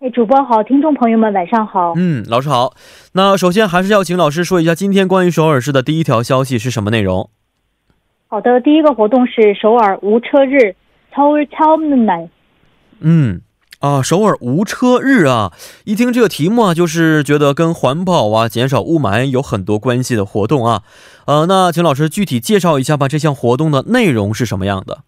哎，主播好，听众朋友们晚上好。嗯，老师好。那首先还是要请老师说一下，今天关于首尔市的第一条消息是什么内容？好的，第一个活动是首尔无车日，超超满。嗯。啊，首尔无车日啊！一听这个题目啊，就是觉得跟环保啊、减少雾霾有很多关系的活动啊。呃，那请老师具体介绍一下吧，这项活动的内容是什么样的？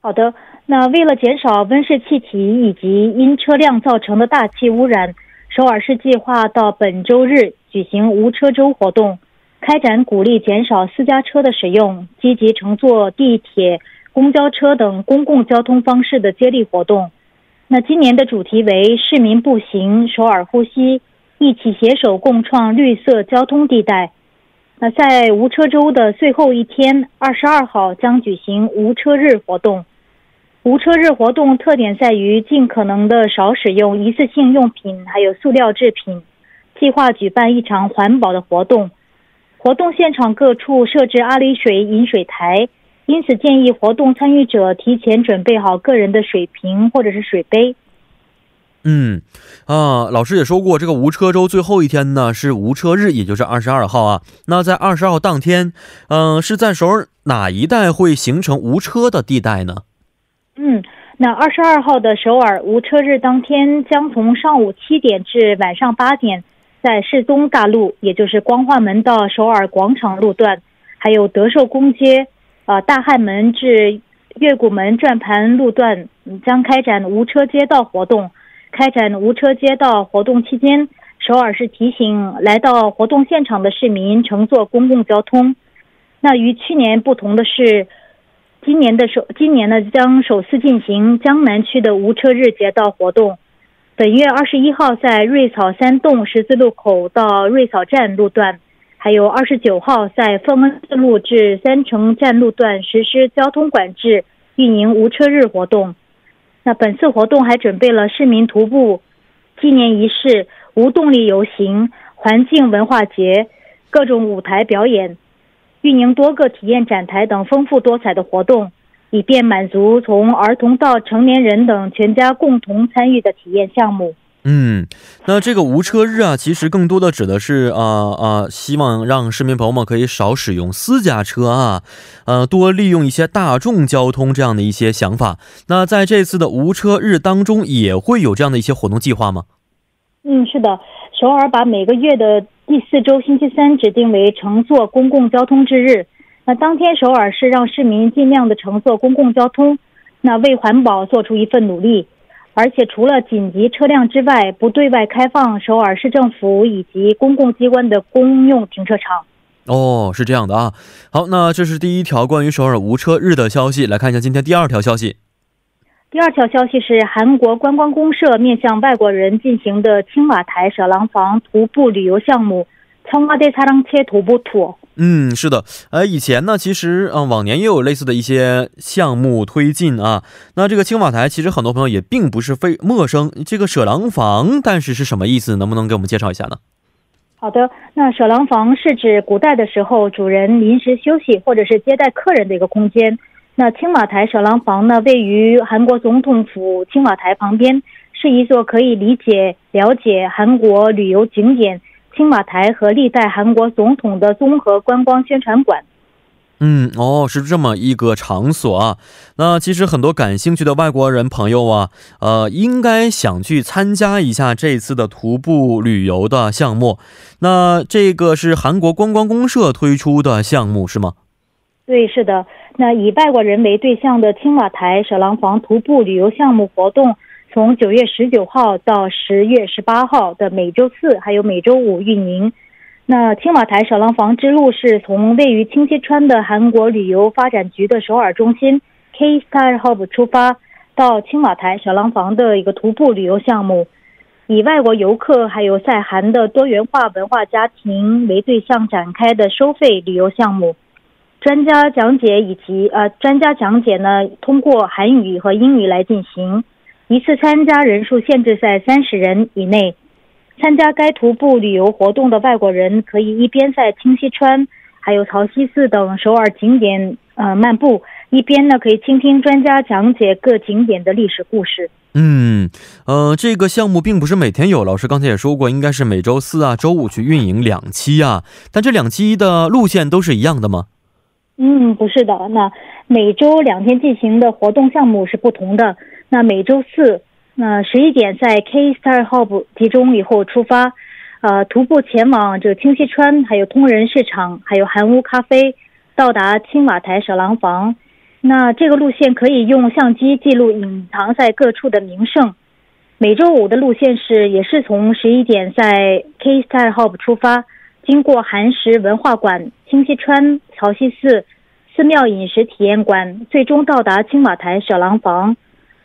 好的，那为了减少温室气体以及因车辆造成的大气污染，首尔市计划到本周日举行无车周活动，开展鼓励减少私家车的使用，积极乘坐地铁、公交车等公共交通方式的接力活动。那今年的主题为“市民步行，首尔呼吸，一起携手共创绿色交通地带”。那在无车周的最后一天，二十二号将举行无车日活动。无车日活动特点在于尽可能的少使用一次性用品，还有塑料制品。计划举办一场环保的活动，活动现场各处设置阿里水饮水台。因此，建议活动参与者提前准备好个人的水瓶或者是水杯。嗯，啊，老师也说过，这个无车周最后一天呢是无车日，也就是二十二号啊。那在二十二号当天，嗯，是在首尔哪一带会形成无车的地带呢？嗯，那二十二号的首尔无车日当天，将从上午七点至晚上八点，在世宗大路，也就是光化门到首尔广场路段，还有德寿宫街。呃，大汉门至月谷门转盘路段将开展无车街道活动。开展无车街道活动期间，首尔市提醒来到活动现场的市民乘坐公共交通。那与去年不同的是，今年的首今年呢将首次进行江南区的无车日街道活动。本月二十一号在瑞草三洞十字路口到瑞草站路段。还有二十九号在凤恩寺路至三城站路段实施交通管制，运营无车日活动。那本次活动还准备了市民徒步纪念仪式、无动力游行、环境文化节、各种舞台表演，运营多个体验展台等丰富多彩的活动，以便满足从儿童到成年人等全家共同参与的体验项目。嗯，那这个无车日啊，其实更多的指的是啊啊，希望让市民朋友们可以少使用私家车啊，呃，多利用一些大众交通这样的一些想法。那在这次的无车日当中，也会有这样的一些活动计划吗？嗯，是的，首尔把每个月的第四周星期三指定为乘坐公共交通之日。那当天首尔市让市民尽量的乘坐公共交通，那为环保做出一份努力。而且除了紧急车辆之外，不对外开放首尔市政府以及公共机关的公用停车场。哦，是这样的啊。好，那这是第一条关于首尔无车日的消息。来看一下今天第二条消息。第二条消息是韩国观光公社面向外国人进行的青瓦台舍廊坊徒步旅游项目——청와대사랑채도보 투어。嗯，是的，呃，以前呢，其实，嗯，往年也有类似的一些项目推进啊。那这个青瓦台，其实很多朋友也并不是非陌生。这个舍廊房，但是是什么意思？能不能给我们介绍一下呢？好的，那舍廊房是指古代的时候主人临时休息或者是接待客人的一个空间。 那青瓦台小廊房呢，位于韩国总统府青瓦台旁边，是一座可以理解了解韩国旅游景点。青瓦台和历代韩国总统的综合观光宣传馆。嗯，哦，是这么一个场所啊。那其实很多感兴趣的外国人朋友啊，呃，应该想去参加一下这次的徒步旅游的项目。那这个是韩国观光公社推出的项目是吗？对，是的。那以外国人为对象的青瓦台舍廊坊徒步旅游项目活动。从九月十九号到十月十八号的每周四还有每周五运营。那青瓦台舍廊坊之路是从位于清溪川的韩国旅游发展局的首尔中心 K Star Hub 出发，到青瓦台舍廊坊的一个徒步旅游项目。以外国游客还有在韩的多元化文化家庭为对象展开的收费旅游项目。专家讲解以及呃，专家讲解呢，通过韩语和英语来进行。一次参加人数限制在三十人以内。参加该徒步旅游活动的外国人可以一边在清溪川、还有曹溪寺等首尔景点呃漫步，一边呢可以倾听专家讲解各景点的历史故事。嗯，呃，这个项目并不是每天有，老师刚才也说过，应该是每周四啊、周五去运营两期啊。但这两期的路线都是一样的吗？嗯，不是的。那每周两天进行的活动项目是不同的。那每周四，那十一点在 K Star Hub 集中以后出发，呃，徒步前往这个清溪川，还有通人市场，还有韩屋咖啡，到达青瓦台舍廊房。那这个路线可以用相机记录隐藏在各处的名胜。每周五的路线是也是从十一点在 K Star Hub 出发。经过寒食文化馆、清溪川、曹溪寺、寺庙饮食体验馆，最终到达青瓦台舍廊房。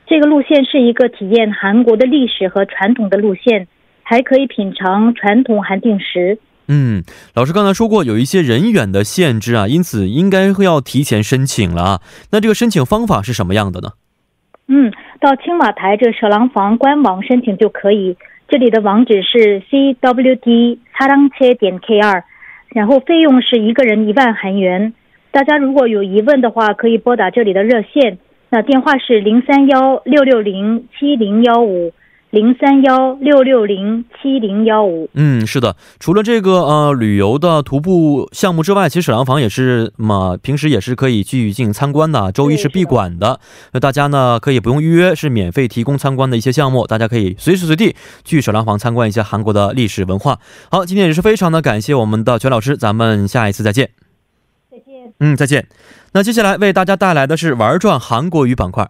这个路线是一个体验韩国的历史和传统的路线，还可以品尝传统韩定食。嗯，老师刚才说过有一些人员的限制啊，因此应该会要提前申请了。那这个申请方法是什么样的呢？嗯，到青瓦台这舍廊房官网申请就可以。这里的网址是 cwd 擦浪切点 k 二然后费用是一个人一万韩元。大家如果有疑问的话，可以拨打这里的热线，那电话是零三幺六六零七零幺五。零三幺六六零七零幺五。嗯，是的，除了这个呃旅游的徒步项目之外，其实舍廊坊也是嘛，平时也是可以去进行参观的，周一是闭馆的。那大家呢可以不用预约，是免费提供参观的一些项目，大家可以随时随地去舍廊坊参观一下韩国的历史文化。好，今天也是非常的感谢我们的全老师，咱们下一次再见。再见。嗯，再见。那接下来为大家带来的是玩转韩国语板块。